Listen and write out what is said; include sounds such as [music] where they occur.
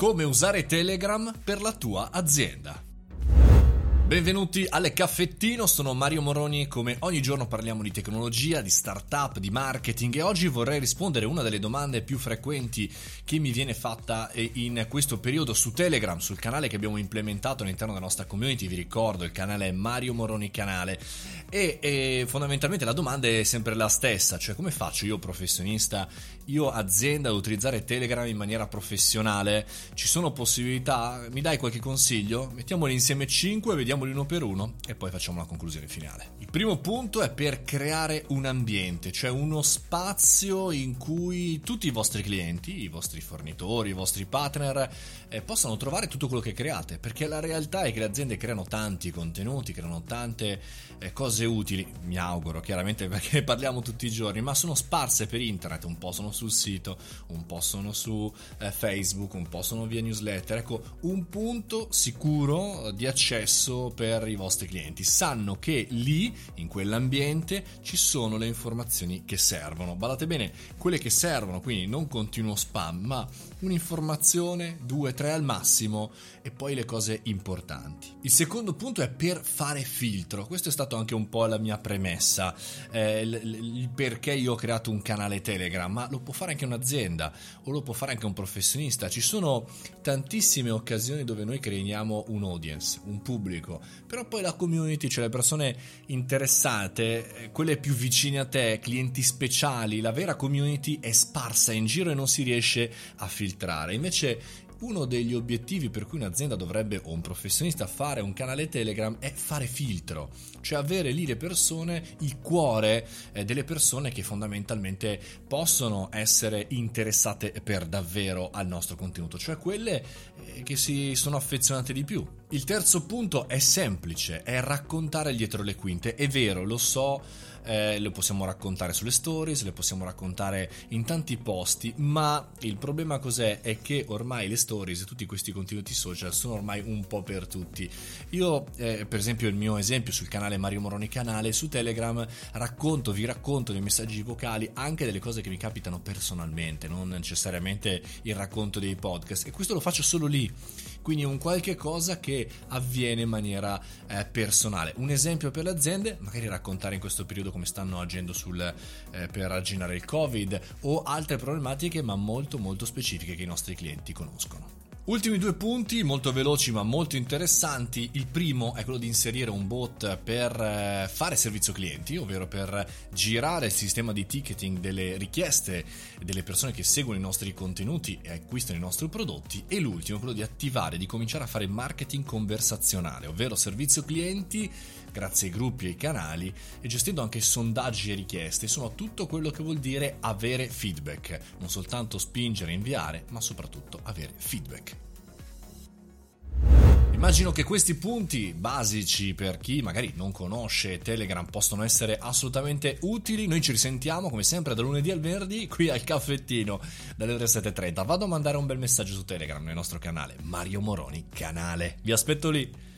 Come usare Telegram per la tua azienda. Benvenuti alle Caffettino, sono Mario Moroni e come ogni giorno parliamo di tecnologia, di startup, di marketing e oggi vorrei rispondere a una delle domande più frequenti che mi viene fatta in questo periodo su Telegram, sul canale che abbiamo implementato all'interno della nostra community, vi ricordo il canale è Mario Moroni Canale e, e fondamentalmente la domanda è sempre la stessa, cioè come faccio io professionista, io azienda ad utilizzare Telegram in maniera professionale? Ci sono possibilità? Mi dai qualche consiglio? Mettiamoli insieme 5 e vediamo vediamoli uno per uno e poi facciamo la conclusione finale. Il primo punto è per creare un ambiente, cioè uno spazio in cui tutti i vostri clienti, i vostri fornitori, i vostri partner eh, possano trovare tutto quello che create, perché la realtà è che le aziende creano tanti contenuti, creano tante eh, cose utili, mi auguro chiaramente [laughs] perché parliamo tutti i giorni, ma sono sparse per internet, un po' sono sul sito, un po' sono su eh, Facebook, un po' sono via newsletter, ecco un punto sicuro di accesso per i vostri clienti. Sanno che lì, in quell'ambiente, ci sono le informazioni che servono. Badate bene, quelle che servono, quindi non continuo spam, ma un'informazione, due, tre al massimo e poi le cose importanti. Il secondo punto è per fare filtro. Questo è stato anche un po' la mia premessa, eh, il, il perché io ho creato un canale Telegram, ma lo può fare anche un'azienda o lo può fare anche un professionista. Ci sono tantissime occasioni dove noi creiamo un audience, un pubblico però poi la community, cioè le persone interessate, eh, quelle più vicine a te, clienti speciali, la vera community è sparsa in giro e non si riesce a filtrare. Invece uno degli obiettivi per cui un'azienda dovrebbe o un professionista fare un canale Telegram è fare filtro, cioè avere lì le persone, il cuore eh, delle persone che fondamentalmente possono essere interessate per davvero al nostro contenuto, cioè quelle eh, che si sono affezionate di più. Il terzo punto è semplice, è raccontare dietro le quinte. È vero, lo so eh, le possiamo raccontare sulle stories, le possiamo raccontare in tanti posti, ma il problema cos'è? È che ormai le stories e tutti questi contenuti social sono ormai un po' per tutti. Io, eh, per esempio, il mio esempio sul canale Mario Moroni Canale, su Telegram, racconto, vi racconto dei messaggi vocali, anche delle cose che mi capitano personalmente, non necessariamente il racconto dei podcast, e questo lo faccio solo lì quindi un qualche cosa che avviene in maniera eh, personale. Un esempio per le aziende, magari raccontare in questo periodo come stanno agendo sul, eh, per arginare il Covid o altre problematiche ma molto molto specifiche che i nostri clienti conoscono. Ultimi due punti molto veloci ma molto interessanti. Il primo è quello di inserire un bot per eh, fare servizio clienti, ovvero per girare il sistema di ticketing delle richieste delle persone che seguono i nostri contenuti e acquistano i nostri prodotti. E l'ultimo è quello di attivare, di cominciare a fare marketing conversazionale, ovvero servizio clienti grazie ai gruppi e ai canali e gestendo anche sondaggi e richieste, sono tutto quello che vuol dire avere feedback, non soltanto spingere e inviare, ma soprattutto avere feedback. Immagino che questi punti basici per chi magari non conosce Telegram possono essere assolutamente utili. Noi ci risentiamo come sempre da lunedì al venerdì qui al caffettino dalle ore 7.30. Vado a mandare un bel messaggio su Telegram nel nostro canale Mario Moroni Canale. Vi aspetto lì.